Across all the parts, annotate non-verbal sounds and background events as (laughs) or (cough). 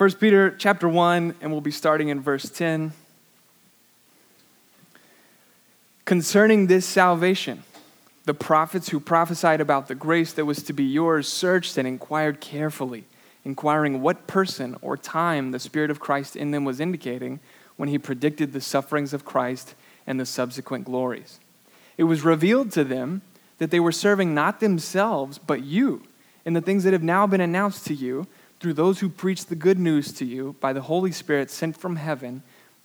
1 Peter chapter 1, and we'll be starting in verse 10. Concerning this salvation, the prophets who prophesied about the grace that was to be yours searched and inquired carefully, inquiring what person or time the Spirit of Christ in them was indicating when he predicted the sufferings of Christ and the subsequent glories. It was revealed to them that they were serving not themselves, but you, in the things that have now been announced to you through those who preach the good news to you by the Holy Spirit sent from heaven,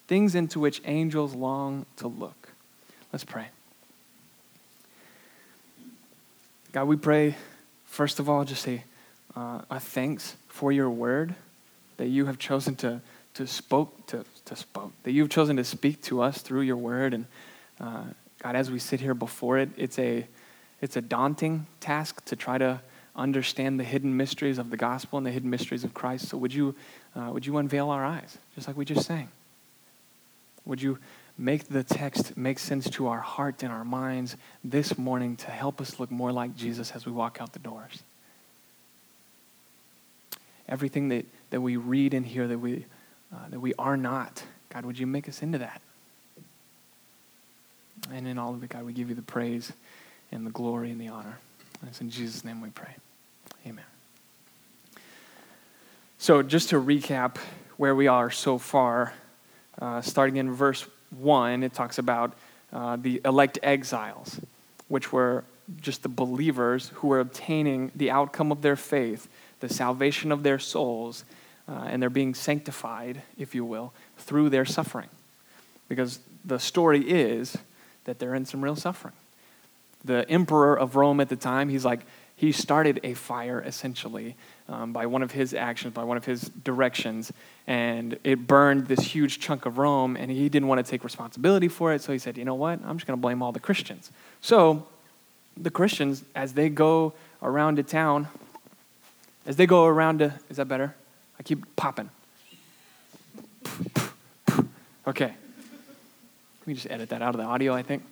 things into which angels long to look. Let's pray. God, we pray, first of all, just a, uh, a thanks for your word that you have chosen to, to spoke to, to spoke, that you've chosen to speak to us through your word. And uh, God, as we sit here before it, it's a, it's a daunting task to try to understand the hidden mysteries of the gospel and the hidden mysteries of Christ. So would you, uh, would you unveil our eyes, just like we just sang? Would you make the text make sense to our heart and our minds this morning to help us look more like Jesus as we walk out the doors? Everything that, that we read in here that we, uh, that we are not, God, would you make us into that? And in all of it, God, we give you the praise and the glory and the honor. And it's in Jesus' name we pray. Amen. So, just to recap where we are so far, uh, starting in verse 1, it talks about uh, the elect exiles, which were just the believers who were obtaining the outcome of their faith, the salvation of their souls, uh, and they're being sanctified, if you will, through their suffering. Because the story is that they're in some real suffering. The emperor of Rome at the time, he's like, he started a fire essentially um, by one of his actions, by one of his directions, and it burned this huge chunk of Rome, and he didn't want to take responsibility for it, so he said, you know what, I'm just going to blame all the Christians. So the Christians, as they go around to town, as they go around to, is that better? I keep popping. Okay. Let me just edit that out of the audio, I think.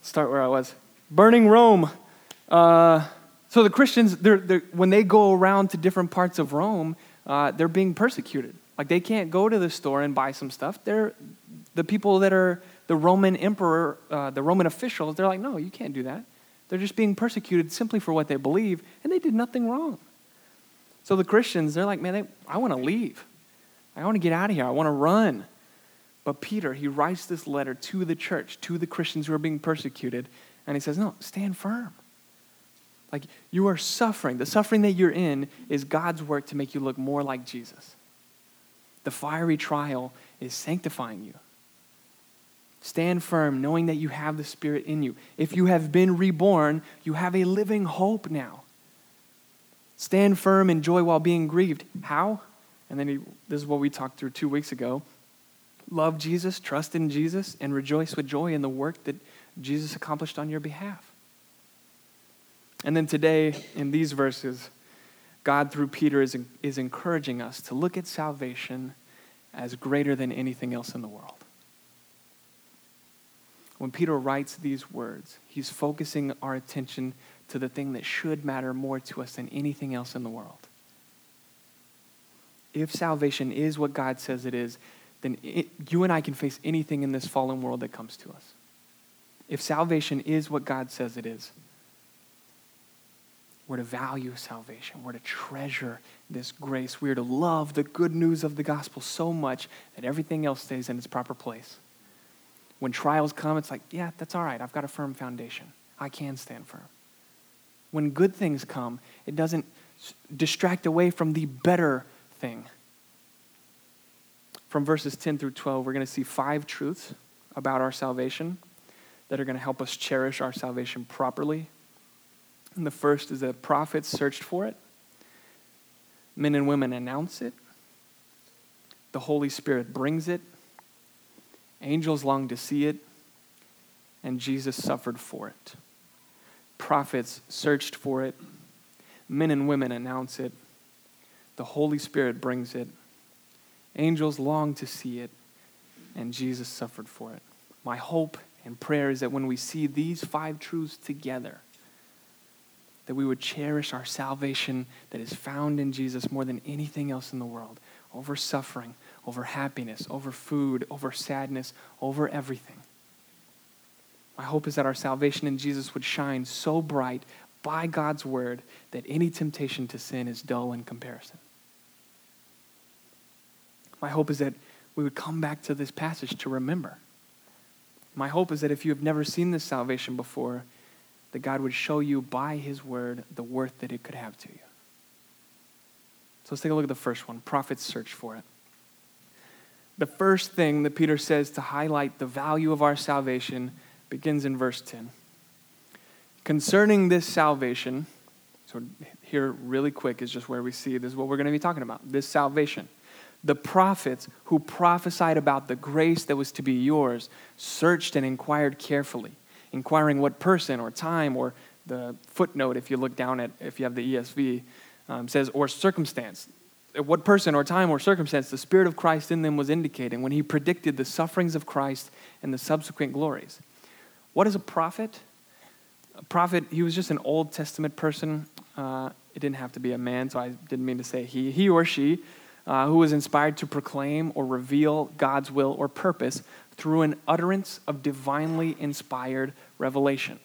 Start where I was. Burning Rome. Uh, so the Christians, they're, they're, when they go around to different parts of Rome, uh, they're being persecuted. Like they can't go to the store and buy some stuff. They're the people that are the Roman emperor, uh, the Roman officials. They're like, no, you can't do that. They're just being persecuted simply for what they believe, and they did nothing wrong. So the Christians, they're like, man, they, I want to leave. I want to get out of here. I want to run. But Peter, he writes this letter to the church, to the Christians who are being persecuted, and he says, no, stand firm. Like you are suffering. The suffering that you're in is God's work to make you look more like Jesus. The fiery trial is sanctifying you. Stand firm, knowing that you have the Spirit in you. If you have been reborn, you have a living hope now. Stand firm in joy while being grieved. How? And then he, this is what we talked through two weeks ago. Love Jesus, trust in Jesus, and rejoice with joy in the work that Jesus accomplished on your behalf. And then today, in these verses, God, through Peter, is, is encouraging us to look at salvation as greater than anything else in the world. When Peter writes these words, he's focusing our attention to the thing that should matter more to us than anything else in the world. If salvation is what God says it is, then it, you and I can face anything in this fallen world that comes to us. If salvation is what God says it is, we're to value salvation. We're to treasure this grace. We're to love the good news of the gospel so much that everything else stays in its proper place. When trials come, it's like, yeah, that's all right. I've got a firm foundation. I can stand firm. When good things come, it doesn't distract away from the better thing. From verses 10 through 12, we're going to see five truths about our salvation that are going to help us cherish our salvation properly and the first is that prophets searched for it, men and women announce it, the Holy Spirit brings it, angels long to see it, and Jesus suffered for it. Prophets searched for it, men and women announce it, the Holy Spirit brings it, angels long to see it, and Jesus suffered for it. My hope and prayer is that when we see these five truths together, that we would cherish our salvation that is found in Jesus more than anything else in the world, over suffering, over happiness, over food, over sadness, over everything. My hope is that our salvation in Jesus would shine so bright by God's word that any temptation to sin is dull in comparison. My hope is that we would come back to this passage to remember. My hope is that if you have never seen this salvation before, that God would show you by his word the worth that it could have to you. So let's take a look at the first one prophets search for it. The first thing that Peter says to highlight the value of our salvation begins in verse 10. Concerning this salvation, so here, really quick, is just where we see this is what we're going to be talking about this salvation. The prophets who prophesied about the grace that was to be yours searched and inquired carefully, inquiring what person or time or the footnote, if you look down at, if you have the ESV, um, says, or circumstance. What person or time or circumstance the Spirit of Christ in them was indicating when he predicted the sufferings of Christ and the subsequent glories. What is a prophet? A prophet, he was just an Old Testament person. Uh, it didn't have to be a man, so I didn't mean to say he. He or she uh, who was inspired to proclaim or reveal God's will or purpose through an utterance of divinely inspired revelation.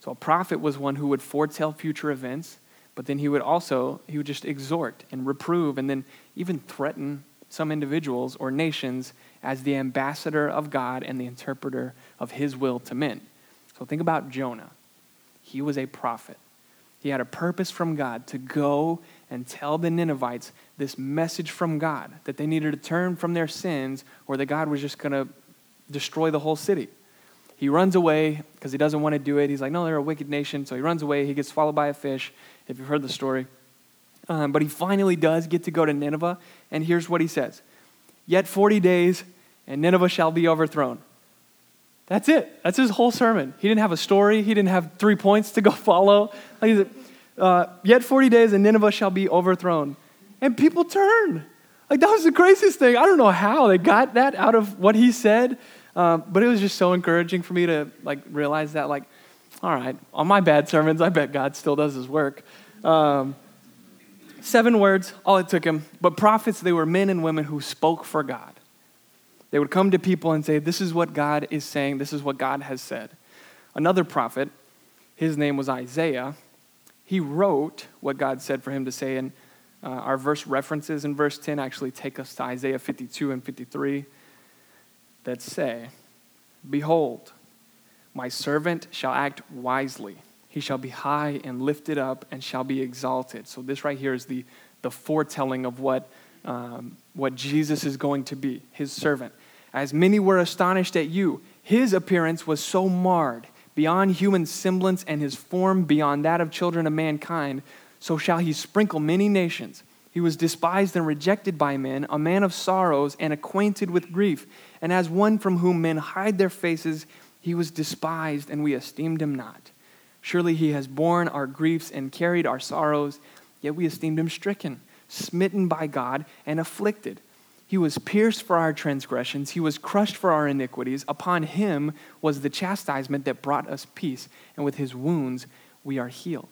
So a prophet was one who would foretell future events, but then he would also he would just exhort and reprove and then even threaten some individuals or nations as the ambassador of God and the interpreter of his will to men. So think about Jonah. He was a prophet. He had a purpose from God to go and tell the Ninevites this message from God that they needed to turn from their sins or that God was just going to destroy the whole city. He runs away because he doesn't want to do it. He's like, no, they're a wicked nation. So he runs away. He gets swallowed by a fish, if you've heard the story. Um, but he finally does get to go to Nineveh. And here's what he says Yet 40 days, and Nineveh shall be overthrown. That's it. That's his whole sermon. He didn't have a story. He didn't have three points to go (laughs) follow. Like, uh, Yet 40 days, and Nineveh shall be overthrown. And people turn. Like, that was the craziest thing. I don't know how they got that out of what he said, um, but it was just so encouraging for me to, like, realize that, like, all right, on my bad sermons, I bet God still does his work. Um, seven words, all it took him. But prophets, they were men and women who spoke for God. They would come to people and say, This is what God is saying, this is what God has said. Another prophet, his name was Isaiah, he wrote what God said for him to say. And uh, our verse references in verse 10 actually take us to Isaiah 52 and 53 that say, Behold, my servant shall act wisely. He shall be high and lifted up and shall be exalted. So, this right here is the, the foretelling of what um, what Jesus is going to be, his servant. As many were astonished at you, his appearance was so marred, beyond human semblance, and his form beyond that of children of mankind, so shall he sprinkle many nations. He was despised and rejected by men, a man of sorrows and acquainted with grief. And as one from whom men hide their faces, he was despised, and we esteemed him not. Surely he has borne our griefs and carried our sorrows, yet we esteemed him stricken smitten by God, and afflicted. He was pierced for our transgressions, he was crushed for our iniquities. Upon him was the chastisement that brought us peace, and with his wounds we are healed.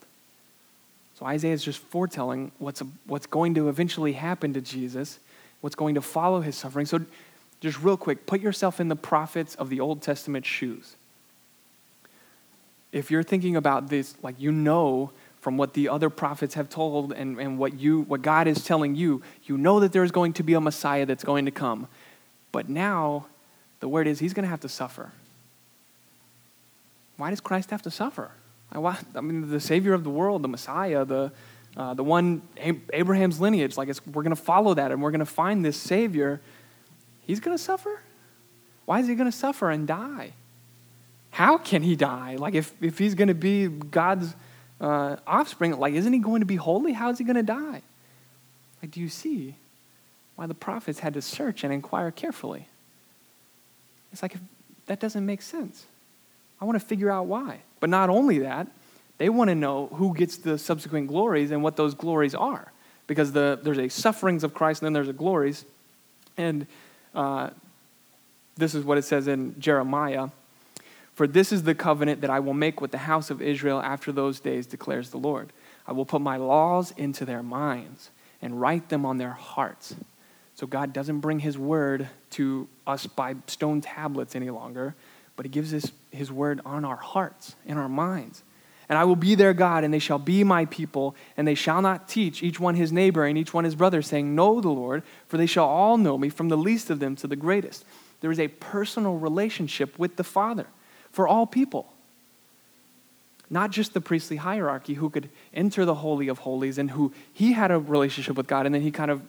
So Isaiah is just foretelling what's, what's going to eventually happen to Jesus, what's going to follow his suffering. So, just real quick, put yourself in the prophets of the Old Testament shoes. If you're thinking about this, like you know from what the other prophets have told and, and what, you, what God is telling you, you know that there's going to be a Messiah that's going to come. But now, the word is he's going to have to suffer. Why does Christ have to suffer? I mean, the Savior of the world, the Messiah, the, uh, the one, Abraham's lineage, like we're going to follow that and we're going to find this Savior. He's going to suffer? Why is he going to suffer and die? How can he die? Like, if, if he's going to be God's uh, offspring, like, isn't he going to be holy? How is he going to die? Like, do you see why the prophets had to search and inquire carefully? It's like, that doesn't make sense. I want to figure out why. But not only that, they want to know who gets the subsequent glories and what those glories are. Because the, there's a sufferings of Christ and then there's a glories. And uh, this is what it says in Jeremiah For this is the covenant that I will make with the house of Israel after those days, declares the Lord. I will put my laws into their minds and write them on their hearts. So God doesn't bring his word to us by stone tablets any longer, but he gives us his word on our hearts, in our minds. And I will be their God, and they shall be my people, and they shall not teach each one his neighbor and each one his brother, saying, Know the Lord, for they shall all know me, from the least of them to the greatest. There is a personal relationship with the Father for all people. Not just the priestly hierarchy who could enter the Holy of Holies and who he had a relationship with God, and then he kind of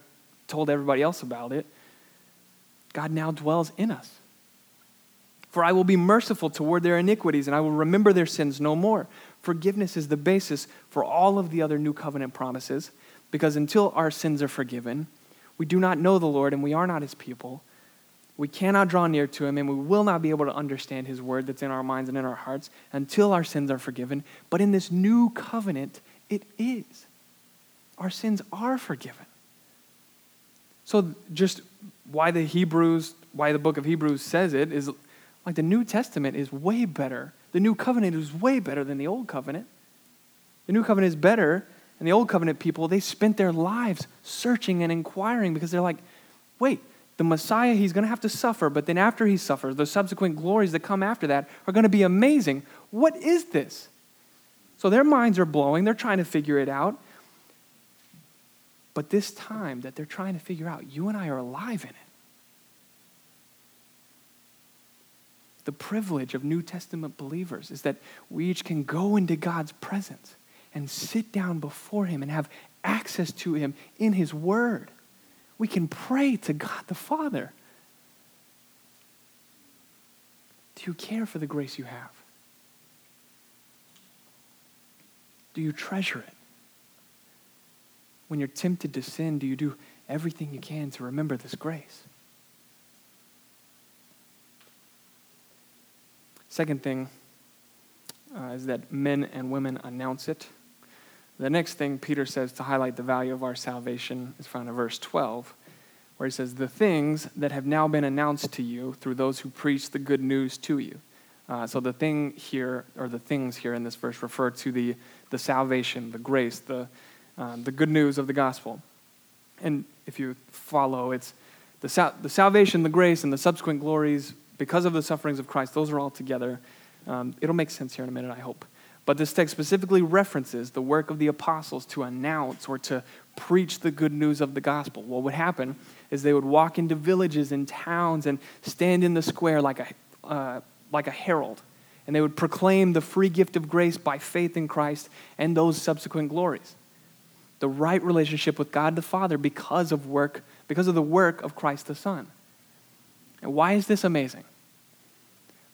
told everybody else about it. God now dwells in us. For I will be merciful toward their iniquities, and I will remember their sins no more. Forgiveness is the basis for all of the other new covenant promises, because until our sins are forgiven, we do not know the Lord and we are not his people. We cannot draw near to him, and we will not be able to understand his word that's in our minds and in our hearts until our sins are forgiven. But in this new covenant, it is. Our sins are forgiven. So, just why the Hebrews, why the book of Hebrews says it is like the New Testament is way better. The New Covenant is way better than the Old Covenant. The New Covenant is better, and the Old Covenant people, they spent their lives searching and inquiring because they're like, wait, the Messiah, he's going to have to suffer, but then after he suffers, the subsequent glories that come after that are going to be amazing. What is this? So their minds are blowing, they're trying to figure it out. But this time that they're trying to figure out, you and I are alive in it. The privilege of New Testament believers is that we each can go into God's presence and sit down before Him and have access to Him in His Word. We can pray to God the Father. Do you care for the grace you have? Do you treasure it? When you're tempted to sin, do you do everything you can to remember this grace? Second thing uh, is that men and women announce it. The next thing Peter says to highlight the value of our salvation is found in verse 12, where he says, The things that have now been announced to you through those who preach the good news to you. Uh, so the thing here, or the things here in this verse, refer to the, the salvation, the grace, the, um, the good news of the gospel. And if you follow, it's the, sal- the salvation, the grace, and the subsequent glories because of the sufferings of Christ, those are all together. Um, it'll make sense here in a minute, I hope. But this text specifically references the work of the apostles to announce or to preach the good news of the gospel. What would happen is they would walk into villages and towns and stand in the square like a, uh, like a herald. And they would proclaim the free gift of grace by faith in Christ and those subsequent glories. The right relationship with God the Father because of work, because of the work of Christ the Son. And why is this amazing?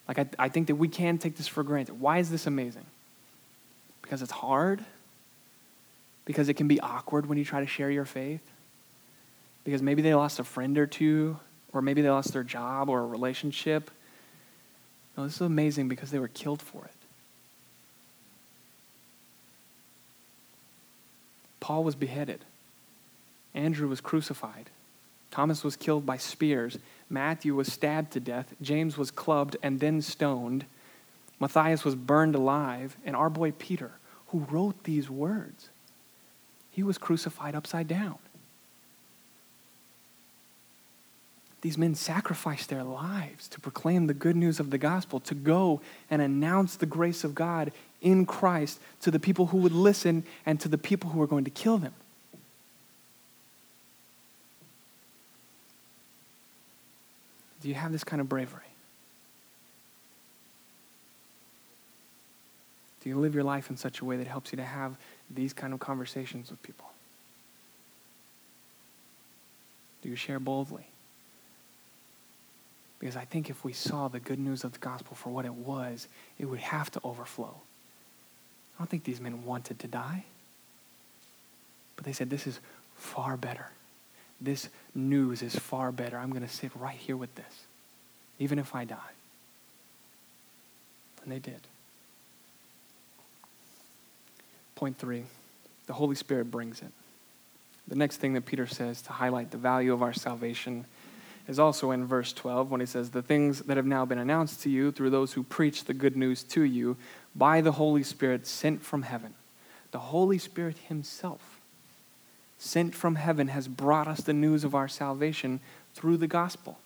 Like, I, I think that we can take this for granted. Why is this amazing? Because it's hard? Because it can be awkward when you try to share your faith? Because maybe they lost a friend or two, or maybe they lost their job or a relationship. No, this is amazing because they were killed for it. Paul was beheaded. Andrew was crucified. Thomas was killed by spears. Matthew was stabbed to death. James was clubbed and then stoned. Matthias was burned alive. And our boy Peter, who wrote these words, he was crucified upside down. These men sacrificed their lives to proclaim the good news of the gospel, to go and announce the grace of God in Christ to the people who would listen and to the people who were going to kill them. Do you have this kind of bravery? Do you live your life in such a way that helps you to have these kind of conversations with people? Do you share boldly? Because I think if we saw the good news of the gospel for what it was, it would have to overflow. I don't think these men wanted to die, but they said, This is far better this news is far better. I'm going to sit right here with this, even if I die. And they did. Point three the Holy Spirit brings it. The next thing that Peter says to highlight the value of our salvation is also in verse 12 when he says, The things that have now been announced to you through those who preach the good news to you by the Holy Spirit sent from heaven. The Holy Spirit Himself, sent from heaven, has brought us the news of our salvation through the gospel.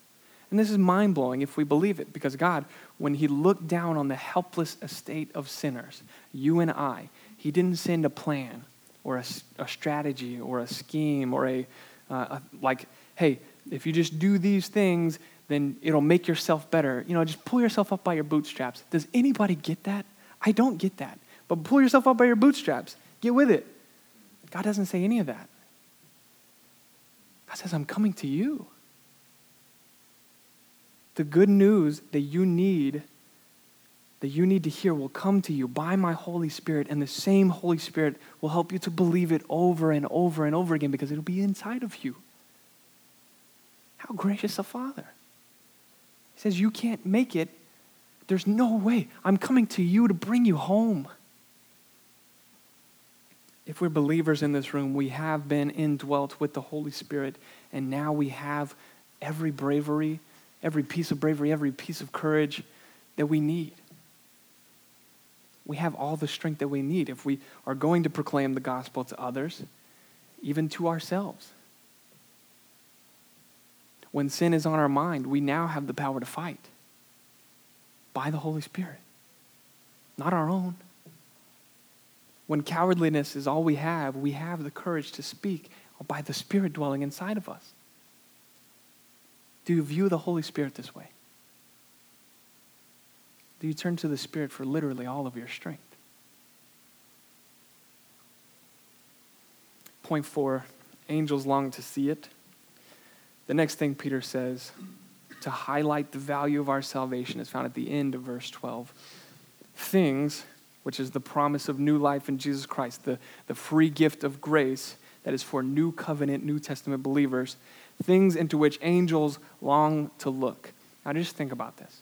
And this is mind blowing if we believe it, because God, when He looked down on the helpless estate of sinners, you and I, He didn't send a plan or a, a strategy or a scheme or a, uh, a, like, hey, if you just do these things, then it'll make yourself better. You know, just pull yourself up by your bootstraps. Does anybody get that? I don't get that. But pull yourself up by your bootstraps. Get with it. God doesn't say any of that. God says, I'm coming to you. The good news that you need, that you need to hear, will come to you by my Holy Spirit, and the same Holy Spirit will help you to believe it over and over and over again because it'll be inside of you. How gracious a Father. He says, You can't make it. There's no way. I'm coming to you to bring you home. If we're believers in this room, we have been indwelt with the Holy Spirit, and now we have every bravery every piece of bravery, every piece of courage that we need. We have all the strength that we need if we are going to proclaim the gospel to others, even to ourselves. When sin is on our mind, we now have the power to fight by the Holy Spirit, not our own. When cowardliness is all we have, we have the courage to speak by the Spirit dwelling inside of us. Do you view the Holy Spirit this way? Do you turn to the Spirit for literally all of your strength? Point four angels long to see it. The next thing Peter says to highlight the value of our salvation is found at the end of verse 12. Things, which is the promise of new life in Jesus Christ, the, the free gift of grace that is for new covenant, New Testament believers, things into which angels long to look. Now, just think about this.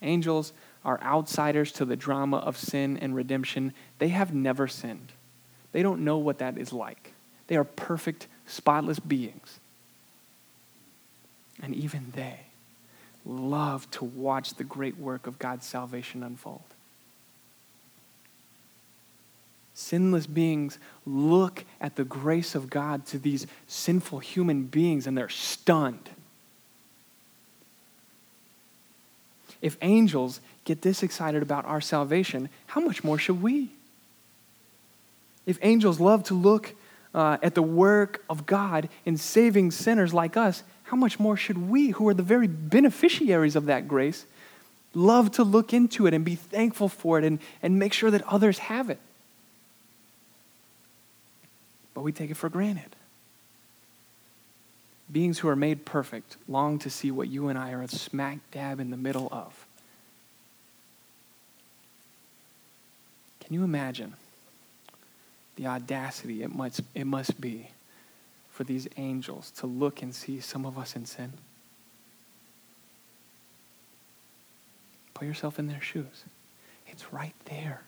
Angels are outsiders to the drama of sin and redemption. They have never sinned, they don't know what that is like. They are perfect, spotless beings. And even they love to watch the great work of God's salvation unfold. Sinless beings look at the grace of God to these sinful human beings and they're stunned. If angels get this excited about our salvation, how much more should we? If angels love to look uh, at the work of God in saving sinners like us, how much more should we, who are the very beneficiaries of that grace, love to look into it and be thankful for it and, and make sure that others have it? But we take it for granted. Beings who are made perfect long to see what you and I are smack dab in the middle of. Can you imagine the audacity it must, it must be for these angels to look and see some of us in sin? Put yourself in their shoes. It's right there.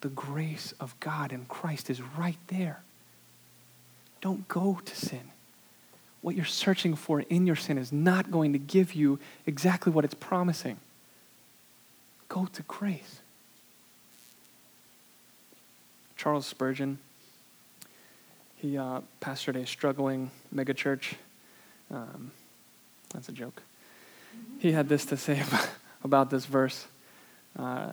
The grace of God in Christ is right there. Don't go to sin. What you're searching for in your sin is not going to give you exactly what it's promising. Go to grace. Charles Spurgeon, he uh, pastored a struggling megachurch. Um, that's a joke. He had this to say (laughs) about, this verse. Uh,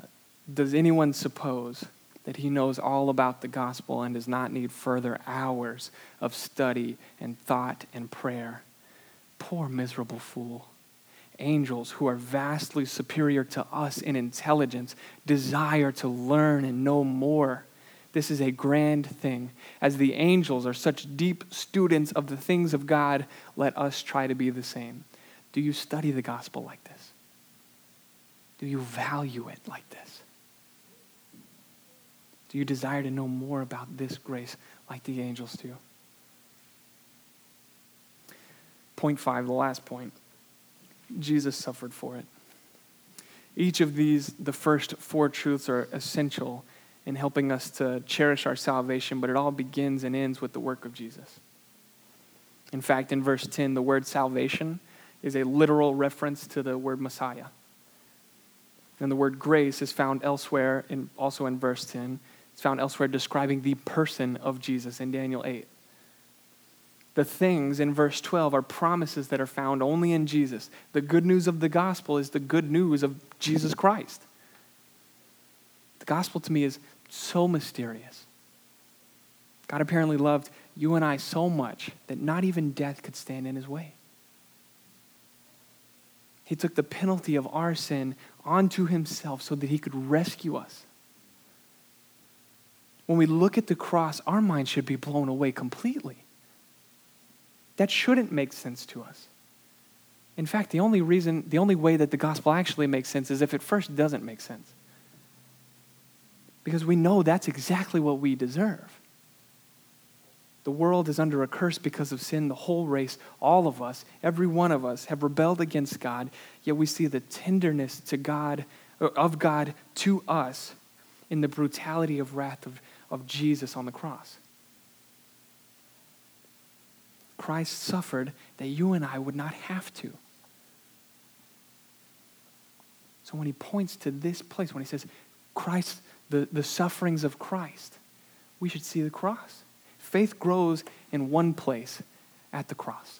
Does anyone suppose that he knows all about the gospel and does not need further hours of study and thought and prayer. Poor miserable fool. Angels who are vastly superior to us in intelligence desire to learn and know more. This is a grand thing. As the angels are such deep students of the things of God, let us try to be the same. Do you study the gospel like this? Do you value it like this? Do you desire to know more about this grace like the angels do? Point five, the last point Jesus suffered for it. Each of these, the first four truths, are essential in helping us to cherish our salvation, but it all begins and ends with the work of Jesus. In fact, in verse 10, the word salvation is a literal reference to the word Messiah. And the word grace is found elsewhere, in, also in verse 10. It's found elsewhere describing the person of Jesus in Daniel 8. The things in verse 12 are promises that are found only in Jesus. The good news of the gospel is the good news of Jesus Christ. The gospel to me is so mysterious. God apparently loved you and I so much that not even death could stand in his way. He took the penalty of our sin onto himself so that he could rescue us. When we look at the cross, our mind should be blown away completely. That shouldn't make sense to us. In fact, the only reason, the only way that the gospel actually makes sense is if it first doesn't make sense. Because we know that's exactly what we deserve. The world is under a curse because of sin. The whole race, all of us, every one of us have rebelled against God, yet we see the tenderness to God, uh, of God to us in the brutality of wrath of, of Jesus on the cross. Christ suffered that you and I would not have to. So when he points to this place, when he says, Christ, the, the sufferings of Christ, we should see the cross. Faith grows in one place at the cross.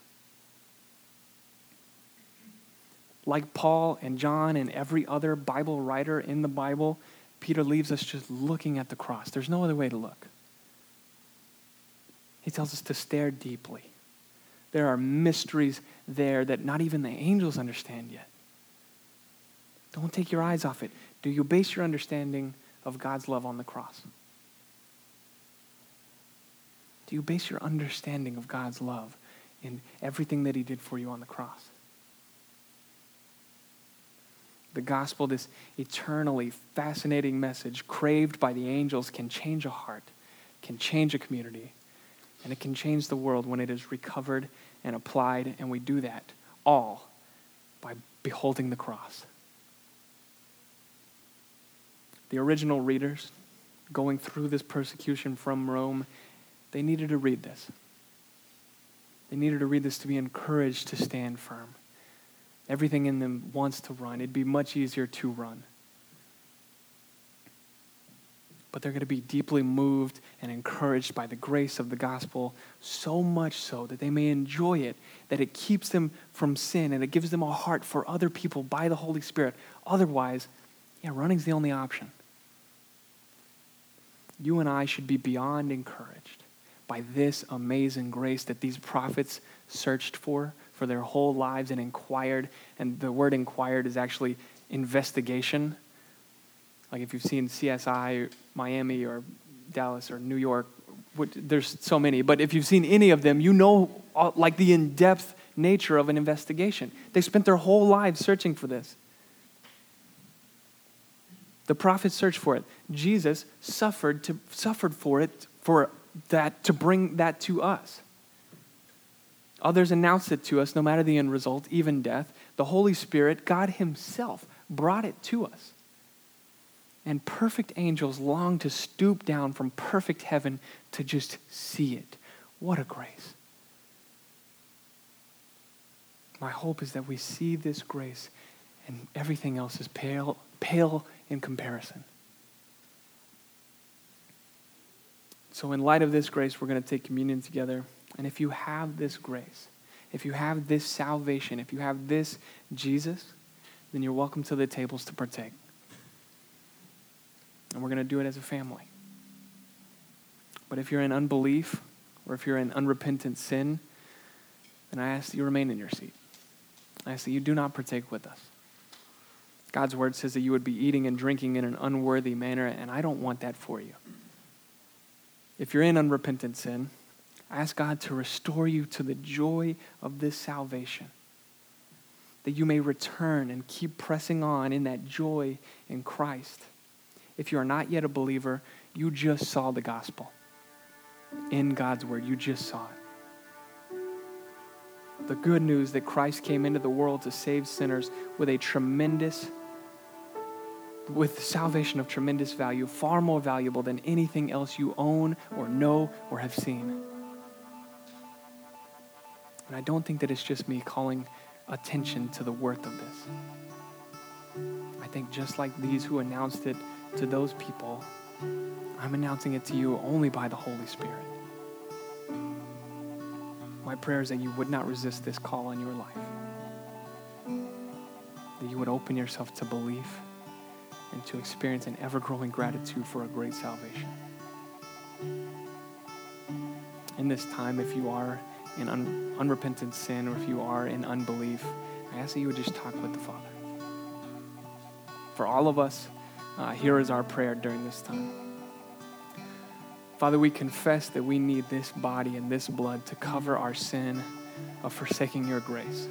Like Paul and John and every other Bible writer in the Bible, Peter leaves us just looking at the cross. There's no other way to look. He tells us to stare deeply. There are mysteries there that not even the angels understand yet. Don't take your eyes off it. Do you base your understanding of God's love on the cross? Do you base your understanding of God's love in everything that He did for you on the cross? The gospel, this eternally fascinating message craved by the angels, can change a heart, can change a community, and it can change the world when it is recovered and applied, and we do that all by beholding the cross. The original readers going through this persecution from Rome, they needed to read this. They needed to read this to be encouraged to stand firm. Everything in them wants to run. It'd be much easier to run but they're going to be deeply moved and encouraged by the grace of the gospel, so much so that they may enjoy it, that it keeps them from sin and it gives them a heart for other people by the Holy Spirit. Otherwise, yeah, running's the only option. You and I should be beyond encouraged by this amazing grace that these prophets searched for for their whole lives and inquired. And the word inquired is actually investigation like if you've seen CSI, Miami, or Dallas, or New York, there's so many. But if you've seen any of them, you know all, like the in-depth nature of an investigation. They spent their whole lives searching for this. The prophets searched for it. Jesus suffered to suffered for it for that to bring that to us. Others announced it to us, no matter the end result, even death. The Holy Spirit, God Himself, brought it to us. And perfect angels long to stoop down from perfect heaven to just see it. What a grace. My hope is that we see this grace and everything else is pale, pale in comparison. So, in light of this grace, we're going to take communion together. And if you have this grace, if you have this salvation, if you have this Jesus, then you're welcome to the tables to partake. And we're going to do it as a family. But if you're in unbelief or if you're in unrepentant sin, then I ask that you remain in your seat. I ask that you do not partake with us. God's word says that you would be eating and drinking in an unworthy manner, and I don't want that for you. If you're in unrepentant sin, ask God to restore you to the joy of this salvation, that you may return and keep pressing on in that joy in Christ if you are not yet a believer, you just saw the gospel in God's word. You just saw it. The good news that Christ came into the world to save sinners with a tremendous, with salvation of tremendous value, far more valuable than anything else you own or know or have seen. And I don't think that it's just me calling attention to the worth of this. I think just like these who announced it to those people, I'm announcing it to you only by the Holy Spirit. My prayer is that you would not resist this call on your life, that you would open yourself to belief and to experience an ever growing gratitude for a great salvation. In this time, if you are in un- unrepentant sin or if you are in unbelief, I ask that you would just talk with the Father. For all of us, uh, here is our prayer during this time. Father, we confess that we need this body and this blood to cover our sin of forsaking your grace.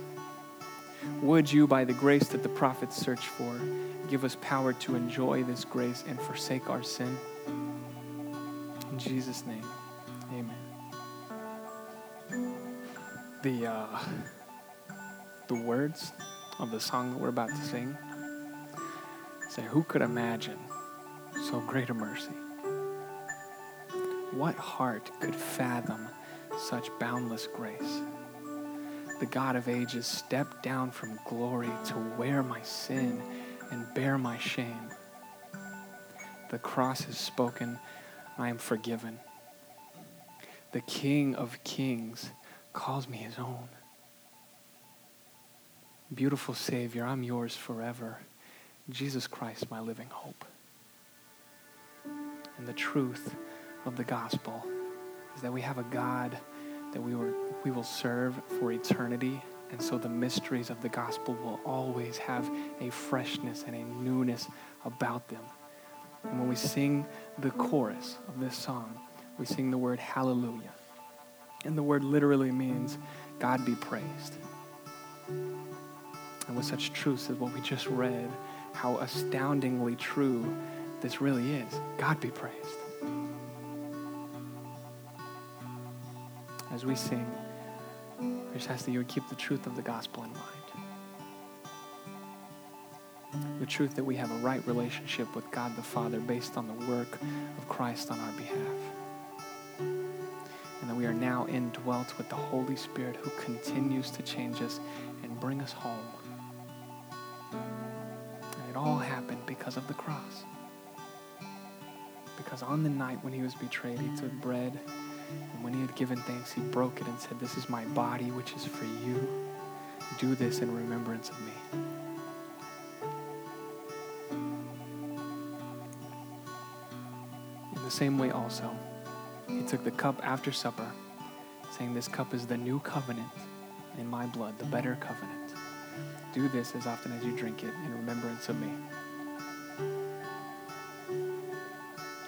Would you, by the grace that the prophets searched for, give us power to enjoy this grace and forsake our sin? In Jesus' name, The, uh, the words of the song that we're about to sing say, Who could imagine so great a mercy? What heart could fathom such boundless grace? The God of ages stepped down from glory to wear my sin and bear my shame. The cross has spoken, I am forgiven. The King of kings calls me his own. Beautiful Savior, I'm yours forever. Jesus Christ, my living hope. And the truth of the gospel is that we have a God that we, were, we will serve for eternity. And so the mysteries of the gospel will always have a freshness and a newness about them. And when we sing the chorus of this song, we sing the word hallelujah. And the word literally means God be praised. And with such truths as what we just read, how astoundingly true this really is. God be praised. As we sing, I just ask that you would keep the truth of the gospel in mind. The truth that we have a right relationship with God the Father based on the work of Christ on our behalf. We are now indwelt with the Holy Spirit who continues to change us and bring us home. And it all happened because of the cross. Because on the night when he was betrayed, he took bread, and when he had given thanks, he broke it and said, This is my body, which is for you. Do this in remembrance of me. In the same way, also, took the cup after supper, saying, This cup is the new covenant in my blood, the better covenant. Do this as often as you drink it in remembrance of me.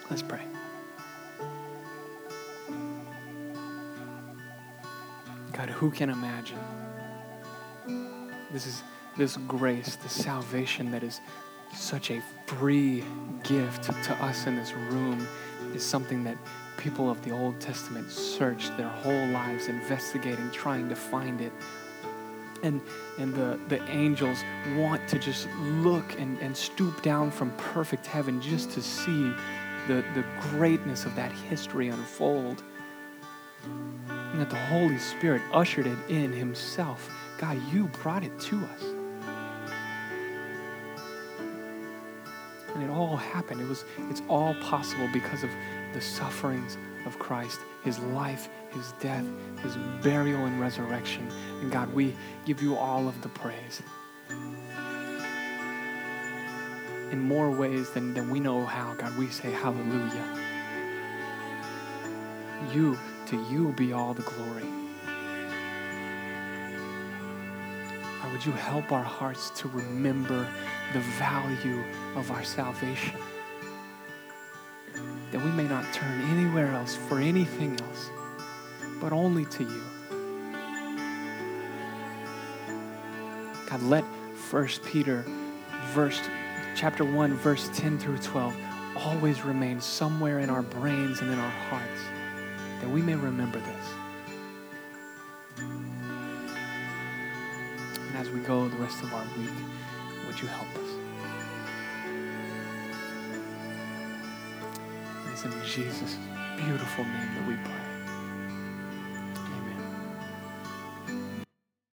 Let's pray. God, who can imagine? This is this grace, this salvation that is such a free gift to us in this room is something that people of the Old Testament searched their whole lives investigating, trying to find it. And, and the, the angels want to just look and, and stoop down from perfect heaven just to see the, the greatness of that history unfold. And that the Holy Spirit ushered it in Himself. God, you brought it to us. And it all happened. It was it's all possible because of the sufferings of Christ, his life, his death, his burial and resurrection. And God, we give you all of the praise. In more ways than, than we know how, God, we say hallelujah. You, to you be all the glory. Would you help our hearts to remember the value of our salvation? That we may not turn anywhere else for anything else, but only to you. God, let 1 Peter verse chapter 1 verse 10 through 12 always remain somewhere in our brains and in our hearts that we may remember this. Go the rest of our week, would you help us? It's in Jesus' beautiful name that we pray.